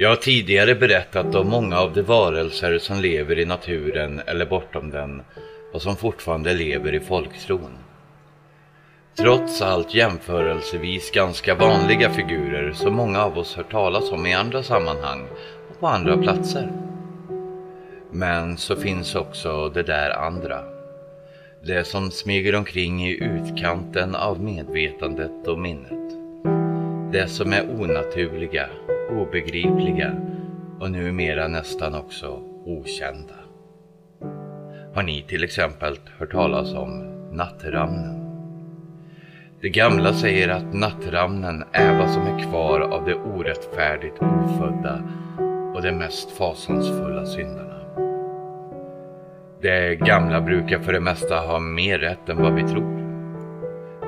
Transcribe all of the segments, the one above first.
Jag har tidigare berättat om många av de varelser som lever i naturen eller bortom den och som fortfarande lever i folktron. Trots allt jämförelsevis ganska vanliga figurer som många av oss hört talas om i andra sammanhang och på andra platser. Men så finns också det där andra. Det som smyger omkring i utkanten av medvetandet och minnet. Det som är onaturliga, obegripliga och numera nästan också okända. Har ni till exempel hört talas om nattramnen? Det gamla säger att nattramnen är vad som är kvar av det orättfärdigt ofödda och de mest fasansfulla syndarna. Det gamla brukar för det mesta ha mer rätt än vad vi tror.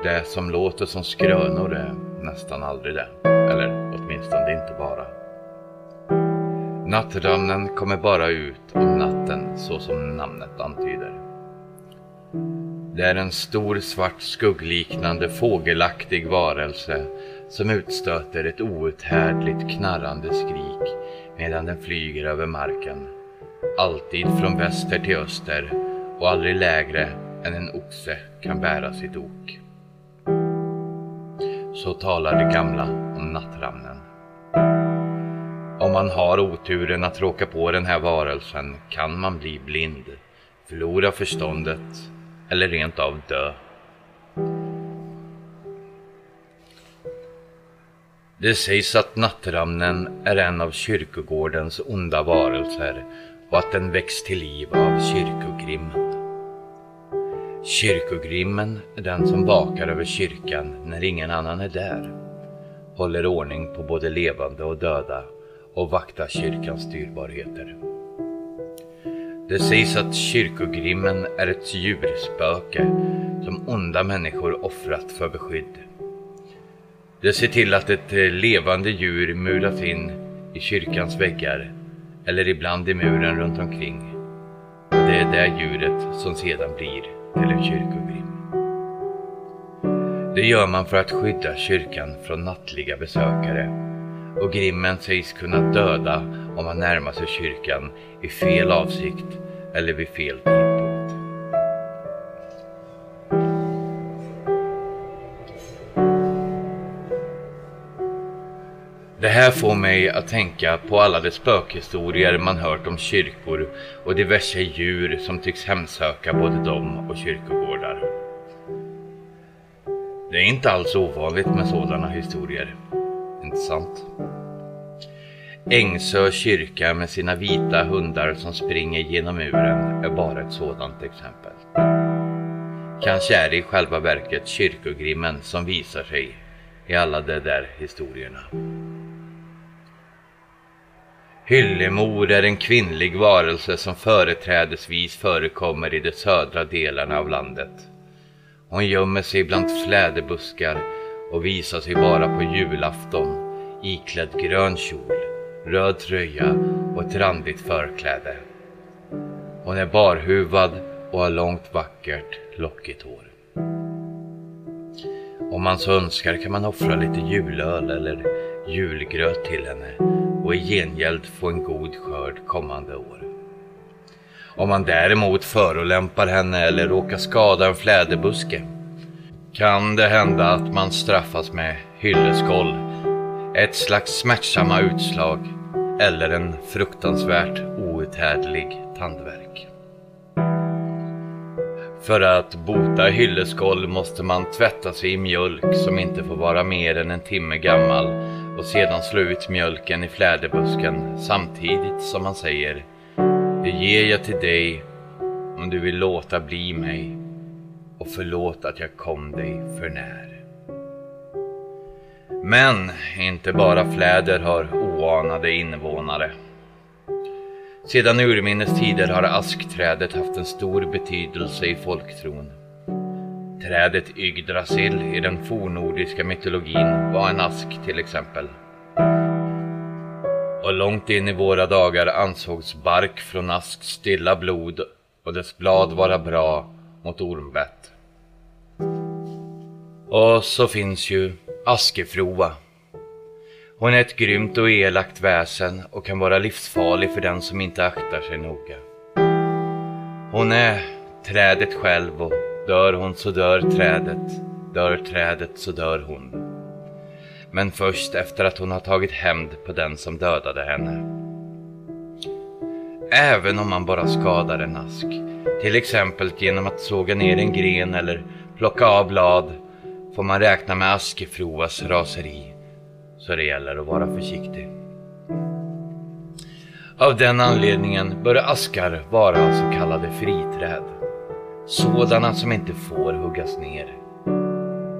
Det som låter som skrönor är nästan aldrig det. Eller åtminstone inte bara. Nattramnen kommer bara ut om natten så som namnet antyder. Det är en stor svart skuggliknande fågelaktig varelse som utstöter ett outhärdligt knarrande skrik medan den flyger över marken. Alltid från väster till öster och aldrig lägre än en oxe kan bära sitt ok. Så talar det gamla om nattramnen. Om man har oturen att råka på den här varelsen kan man bli blind, förlora förståndet eller rent av dö. Det sägs att nattramnen är en av kyrkogårdens onda varelser och att den väcks till liv av kyrkogrimmen. Kyrkogrimmen är den som vakar över kyrkan när ingen annan är där, håller ordning på både levande och döda och vakta kyrkans dyrbarheter. Det sägs att kyrkogrimmen är ett djurspöke som onda människor offrat för beskydd. Det ser till att ett eh, levande djur muras in i kyrkans väggar eller ibland i muren runt omkring. Och det är det djuret som sedan blir till en kyrkogrim. Det gör man för att skydda kyrkan från nattliga besökare och grimmen sägs kunna döda om man närmar sig kyrkan i fel avsikt eller vid fel tidpunkt. Det här får mig att tänka på alla de spökhistorier man hört om kyrkor och diverse djur som tycks hemsöka både dem och kyrkogårdar. Det är inte alls ovanligt med sådana historier ensamt. sant? Ängsö kyrka med sina vita hundar som springer genom muren är bara ett sådant exempel. Kanske är det i själva verket kyrkogrimmen som visar sig i alla de där historierna. Hyllemor är en kvinnlig varelse som företrädesvis förekommer i de södra delarna av landet. Hon gömmer sig bland fläderbuskar och visar sig bara på julafton iklädd grön kjol, röd tröja och ett randigt förkläde. Hon är barhuvad och har långt vackert lockigt hår. Om man så önskar kan man offra lite julöl eller julgröt till henne och i gengäld få en god skörd kommande år. Om man däremot förolämpar henne eller råkar skada en fläderbuske kan det hända att man straffas med hylleskoll, ett slags smärtsamma utslag eller en fruktansvärt outhärdlig tandvärk. För att bota hylleskoll måste man tvätta sig i mjölk som inte får vara mer än en timme gammal och sedan slå ut mjölken i fläderbusken samtidigt som man säger Det ger jag till dig om du vill låta bli mig och förlåt att jag kom dig för när. Men inte bara fläder har oanade invånare. Sedan urminnes tider har askträdet haft en stor betydelse i folktron. Trädet Yggdrasil i den fornordiska mytologin var en ask till exempel. Och långt in i våra dagar ansågs bark från ask stilla blod och dess blad vara bra mot ormbett. Och så finns ju Askefroa. Hon är ett grymt och elakt väsen och kan vara livsfarlig för den som inte aktar sig noga. Hon är trädet själv och dör hon så dör trädet. Dör trädet så dör hon. Men först efter att hon har tagit hämnd på den som dödade henne. Även om man bara skadar en ask, till exempel genom att såga ner en gren eller plocka av blad, får man räkna med Askefroas raseri. Så det gäller att vara försiktig. Av den anledningen bör askar vara så kallade friträd. Sådana som inte får huggas ner.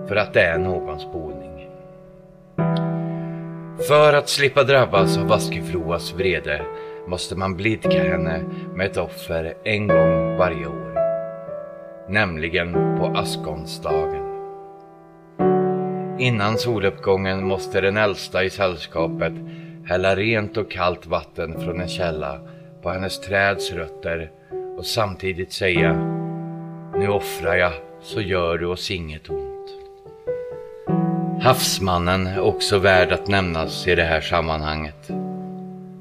För att det är någons boning. För att slippa drabbas av Askefroas vrede måste man blidka henne med ett offer en gång varje år. Nämligen på askonsdagen. Innan soluppgången måste den äldsta i sällskapet hälla rent och kallt vatten från en källa på hennes träds rötter och samtidigt säga Nu offrar jag så gör du oss inget ont. Havsmannen är också värd att nämnas i det här sammanhanget.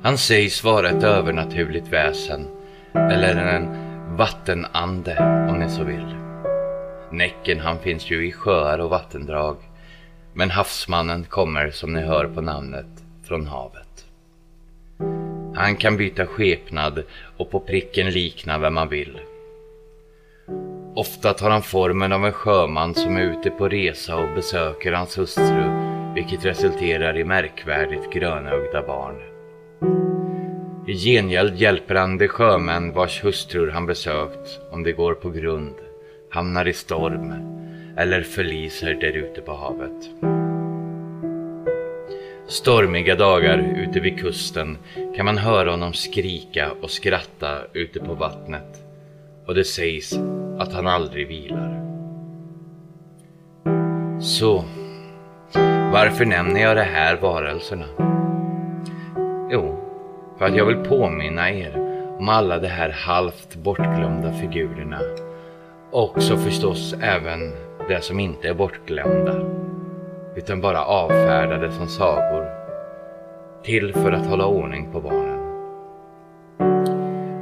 Han sägs vara ett övernaturligt väsen eller en vattenande om ni så vill. Näcken han finns ju i sjöar och vattendrag men havsmannen kommer som ni hör på namnet från havet. Han kan byta skepnad och på pricken likna vem man vill. Ofta tar han formen av en sjöman som är ute på resa och besöker hans hustru vilket resulterar i märkvärdigt grönögda barn. I gengäld hjälper han de sjömän vars hustrur han besökt om de går på grund, hamnar i storm eller förliser där ute på havet. Stormiga dagar ute vid kusten kan man höra honom skrika och skratta ute på vattnet och det sägs att han aldrig vilar. Så, varför nämner jag de här varelserna? Jo, för att jag vill påminna er om alla de här halvt bortglömda figurerna. Och också förstås även det som inte är bortglömda. Utan bara avfärdade som sagor. Till för att hålla ordning på barnen.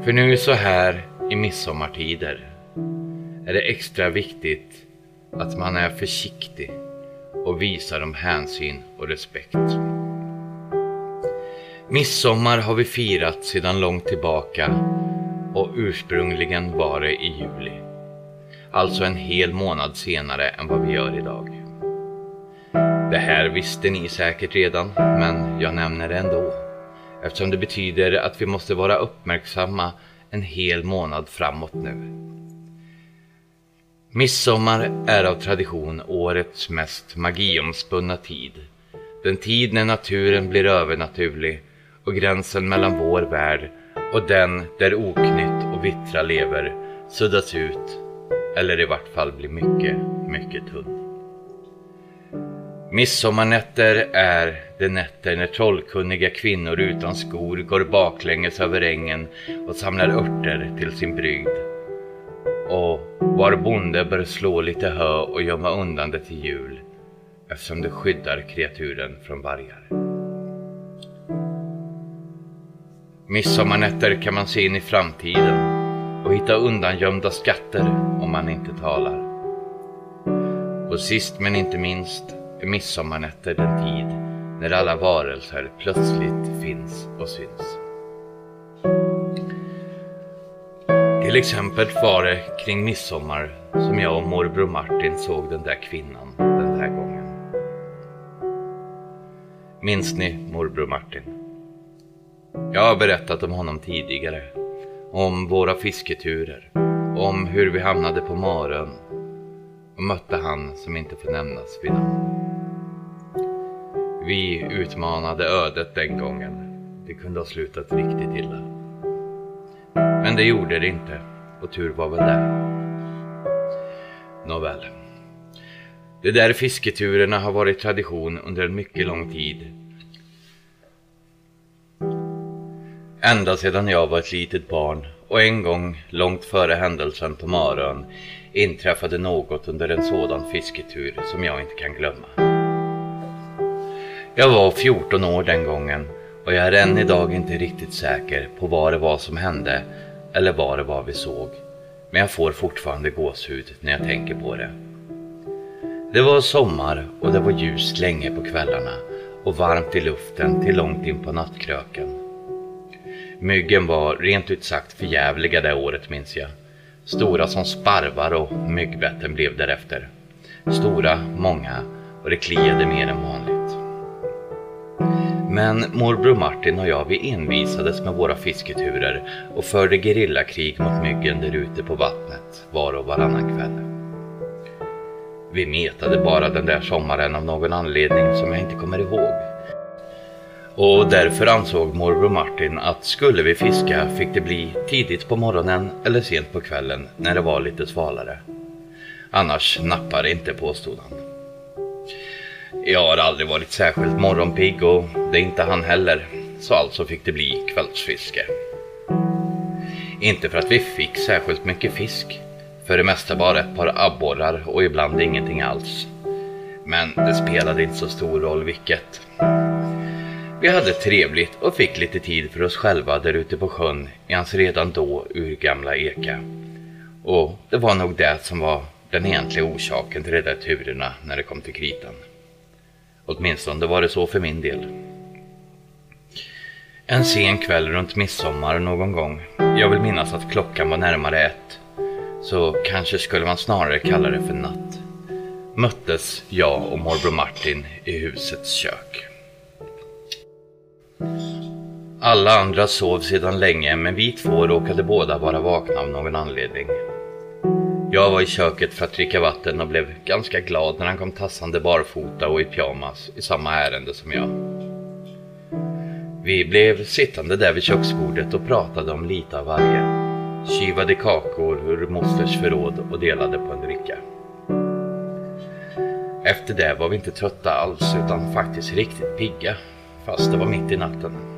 För nu så här i midsommartider är det extra viktigt att man är försiktig och visar dem hänsyn och respekt. Midsommar har vi firat sedan långt tillbaka och ursprungligen var det i juli. Alltså en hel månad senare än vad vi gör idag. Det här visste ni säkert redan, men jag nämner det ändå. Eftersom det betyder att vi måste vara uppmärksamma en hel månad framåt nu. Midsommar är av tradition årets mest magiomspunna tid. Den tid när naturen blir övernaturlig och gränsen mellan vår värld och den där oknytt och vittra lever suddas ut eller i vart fall bli mycket, mycket tunn. Midsommarnätter är de nätter när trollkunniga kvinnor utan skor går baklänges över ängen och samlar örter till sin brygd. Och var bonde bör slå lite hö och gömma undan det till jul eftersom det skyddar kreaturen från vargar. Midsommarnätter kan man se in i framtiden och hitta undangömda skatter om man inte talar. Och sist men inte minst är midsommarnätter den tid när alla varelser plötsligt finns och syns. Till exempel var det kring midsommar som jag och morbror Martin såg den där kvinnan den där gången. Minns ni morbror Martin? Jag har berättat om honom tidigare. Om våra fisketurer. Om hur vi hamnade på Marön. Och mötte han som inte får nämnas vid namn. Vi utmanade ödet den gången. Det kunde ha slutat riktigt illa. Men det gjorde det inte. Och tur var väl det. Nåväl. De där fisketurerna har varit tradition under en mycket lång tid Ända sedan jag var ett litet barn och en gång långt före händelsen på Marön inträffade något under en sådan fisketur som jag inte kan glömma. Jag var 14 år den gången och jag är än idag inte riktigt säker på vad det var som hände eller vad det var vi såg. Men jag får fortfarande gåshud när jag tänker på det. Det var sommar och det var ljust länge på kvällarna och varmt i luften till långt in på nattkröken. Myggen var rent ut sagt förjävliga det året minns jag. Stora som sparvar och myggbetten blev därefter. Stora, många och det kliade mer än vanligt. Men morbror Martin och jag vi envisades med våra fisketurer och förde gerillakrig mot myggen där ute på vattnet var och varannan kväll. Vi metade bara den där sommaren av någon anledning som jag inte kommer ihåg. Och därför ansåg morbror Martin att skulle vi fiska fick det bli tidigt på morgonen eller sent på kvällen när det var lite svalare. Annars nappar det inte påstod han. Jag har aldrig varit särskilt morgonpigg och det är inte han heller. Så alltså fick det bli kvällsfiske. Inte för att vi fick särskilt mycket fisk. För det mesta bara ett par abborrar och ibland ingenting alls. Men det spelade inte så stor roll vilket. Vi hade trevligt och fick lite tid för oss själva där ute på sjön i hans redan då urgamla eka. Och det var nog det som var den egentliga orsaken till de där turerna när det kom till kritan. Åtminstone var det så för min del. En sen kväll runt midsommar någon gång. Jag vill minnas att klockan var närmare ett. Så kanske skulle man snarare kalla det för natt. Möttes jag och morbror Martin i husets kök. Alla andra sov sedan länge men vi två råkade båda vara vakna av någon anledning. Jag var i köket för att dricka vatten och blev ganska glad när han kom tassande barfota och i pyjamas i samma ärende som jag. Vi blev sittande där vid köksbordet och pratade om lite av varje. Kivade kakor ur mosters förråd och delade på en dricka. Efter det var vi inte trötta alls utan faktiskt riktigt pigga, fast det var mitt i natten.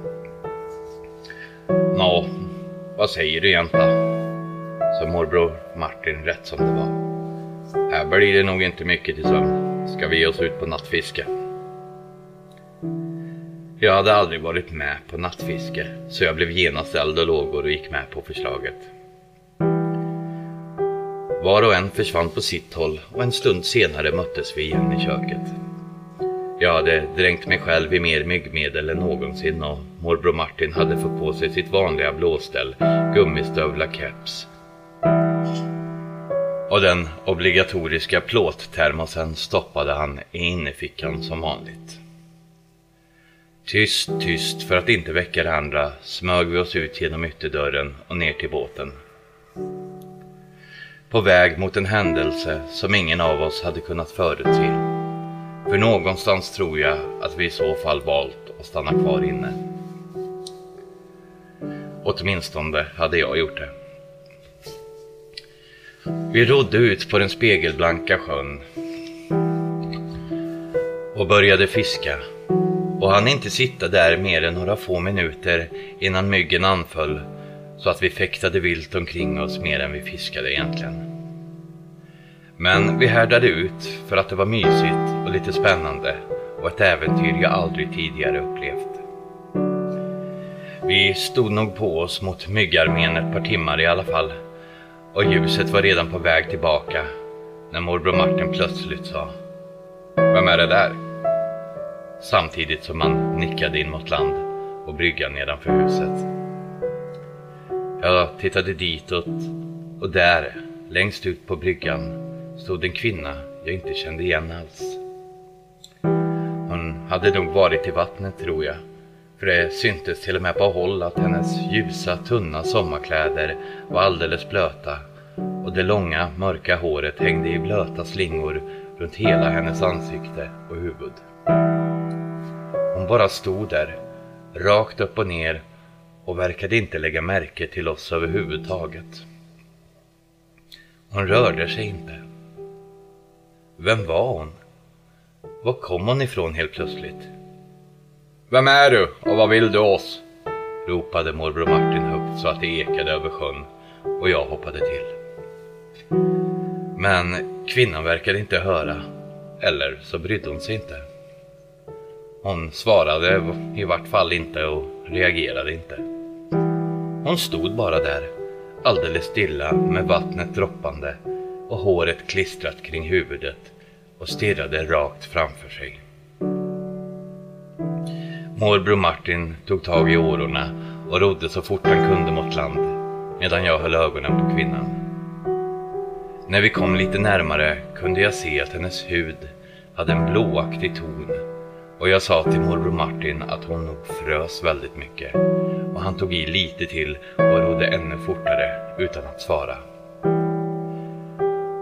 Nå, vad säger du jänta? sa morbror Martin rätt som det var. Här blir det nog inte mycket till sömn. Ska vi ge oss ut på nattfiske? Jag hade aldrig varit med på nattfiske så jag blev genast eld och lågor och gick med på förslaget. Var och en försvann på sitt håll och en stund senare möttes vi igen i köket. Jag hade dränkt mig själv i mer myggmedel än någonsin och morbror Martin hade fått på sig sitt vanliga blåställ, gummistövlar, keps och den obligatoriska plåttermosen stoppade han i innerfickan som vanligt. Tyst, tyst för att inte väcka de andra smög vi oss ut genom ytterdörren och ner till båten. På väg mot en händelse som ingen av oss hade kunnat förutse. För någonstans tror jag att vi i så fall valt att stanna kvar inne. Åtminstone hade jag gjort det. Vi rodde ut på den spegelblanka sjön och började fiska och han inte sitta där mer än några få minuter innan myggen anföll så att vi fäktade vilt omkring oss mer än vi fiskade egentligen. Men vi härdade ut för att det var mysigt och lite spännande och ett äventyr jag aldrig tidigare upplevt. Vi stod nog på oss mot myggarmén ett par timmar i alla fall och ljuset var redan på väg tillbaka när morbror Martin plötsligt sa Vem är det där? Samtidigt som han nickade in mot land och bryggan nedanför huset. Jag tittade ditåt och där, längst ut på bryggan, stod en kvinna jag inte kände igen alls. Hon hade nog varit i vattnet tror jag för det syntes till och med på håll att hennes ljusa, tunna sommarkläder var alldeles blöta och det långa, mörka håret hängde i blöta slingor runt hela hennes ansikte och huvud. Hon bara stod där, rakt upp och ner och verkade inte lägga märke till oss överhuvudtaget. Hon rörde sig inte. Vem var hon? Var kom hon ifrån helt plötsligt? Vem är du och vad vill du oss? ropade morbror Martin högt så att det ekade över sjön och jag hoppade till. Men kvinnan verkade inte höra, eller så brydde hon sig inte. Hon svarade i vart fall inte och reagerade inte. Hon stod bara där, alldeles stilla med vattnet droppande och håret klistrat kring huvudet och stirrade rakt framför sig. Morbror Martin tog tag i årorna och rodde så fort han kunde mot land medan jag höll ögonen på kvinnan. När vi kom lite närmare kunde jag se att hennes hud hade en blåaktig ton och jag sa till morbror Martin att hon nog frös väldigt mycket och han tog i lite till och rodde ännu fortare utan att svara.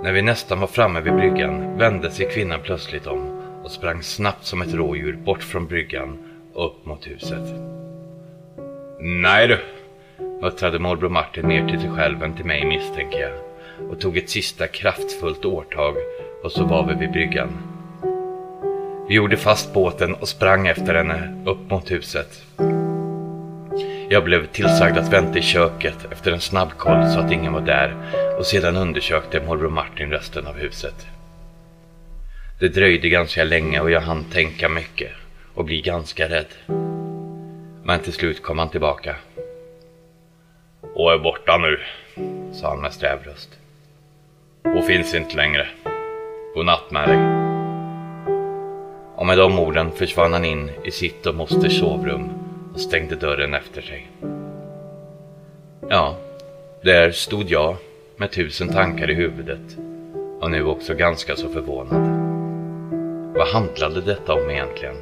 När vi nästan var framme vid bryggan vände sig kvinnan plötsligt om och sprang snabbt som ett rådjur bort från bryggan och upp mot huset. Nej du, muttrade morbror Martin mer till sig själv än till mig misstänker jag och tog ett sista kraftfullt årtag och så var vi vid bryggan. Vi gjorde fast båten och sprang efter henne upp mot huset. Jag blev tillsagd att vänta i köket efter en snabb koll så att ingen var där och sedan undersökte morbror Martin resten av huset. Det dröjde ganska länge och jag hann tänka mycket och bli ganska rädd. Men till slut kom han tillbaka. Och är borta nu, sa han med sträv röst. Och finns inte längre. Godnatt med dig. Och med de orden försvann han in i sitt och mosters sovrum och stängde dörren efter sig. Ja, där stod jag med tusen tankar i huvudet och nu också ganska så förvånad. Vad handlade detta om egentligen?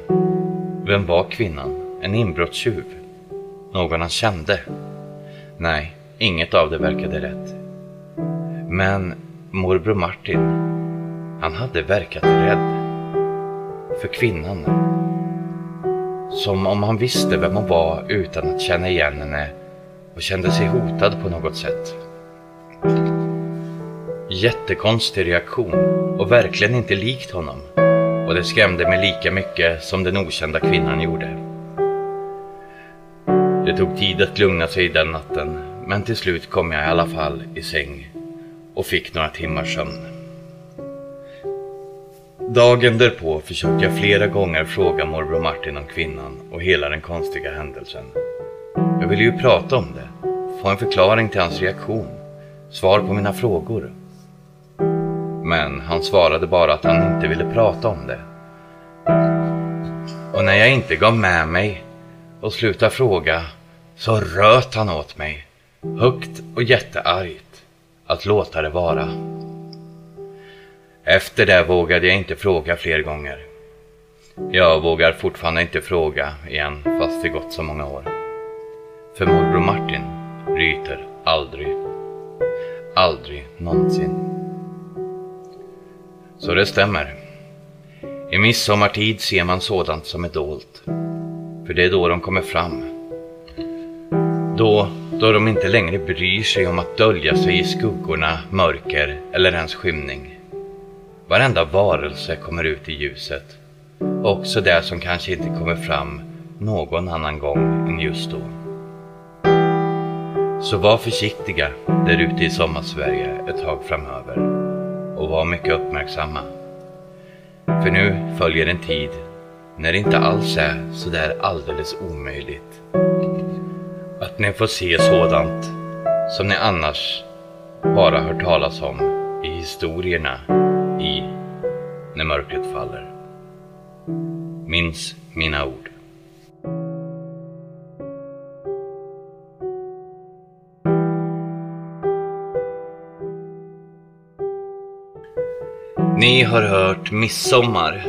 Vem var kvinnan? En inbrottstjuv? Någon han kände? Nej, inget av det verkade rätt. Men morbror Martin, han hade verkat rädd. För kvinnan. Som om han visste vem hon var utan att känna igen henne och kände sig hotad på något sätt. Jättekonstig reaktion och verkligen inte likt honom. Och det skrämde mig lika mycket som den okända kvinnan gjorde. Det tog tid att lugna sig den natten men till slut kom jag i alla fall i säng och fick några timmars sömn. Dagen därpå försökte jag flera gånger fråga morbror Martin om kvinnan och hela den konstiga händelsen. Jag ville ju prata om det, få en förklaring till hans reaktion, svar på mina frågor. Men han svarade bara att han inte ville prata om det. Och när jag inte gav med mig och slutade fråga så röt han åt mig, högt och jätteargt, att låta det vara. Efter det vågade jag inte fråga fler gånger. Jag vågar fortfarande inte fråga igen fast det gått så många år. För morbror Martin ryter aldrig. Aldrig någonsin. Så det stämmer. I midsommartid ser man sådant som är dolt. För det är då de kommer fram. Då, då de inte längre bryr sig om att dölja sig i skuggorna, mörker eller ens skymning. Varenda varelse kommer ut i ljuset. Också det som kanske inte kommer fram någon annan gång än just då. Så var försiktiga där ute i sommarsverige ett tag framöver och var mycket uppmärksamma. För nu följer en tid när det inte alls är så där alldeles omöjligt att ni får se sådant som ni annars bara hört talas om i historierna i När mörkret faller. Minns mina ord. Ni har hört Midsommar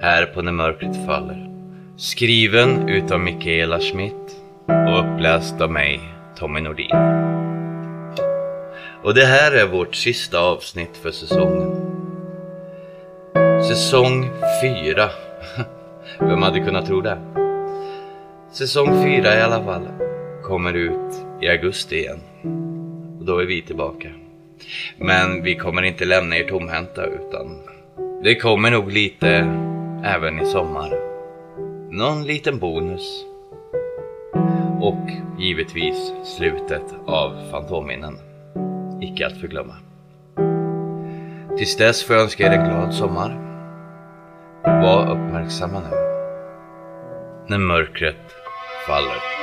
här på När mörkret faller. Skriven utav Mikaela Schmidt och uppläst av mig, Tommy Nordin. Och det här är vårt sista avsnitt för säsongen. Säsong 4. Vem hade kunnat tro det? Säsong 4 i alla fall kommer ut i augusti igen. Och då är vi tillbaka. Men vi kommer inte lämna er tomhänta utan det kommer nog lite även i sommar. Någon liten bonus. Och givetvis slutet av Fantomminnen. Icke att förglömma. Tills dess får jag önska er en glad sommar. Var uppmärksamma nu. när mörkret faller.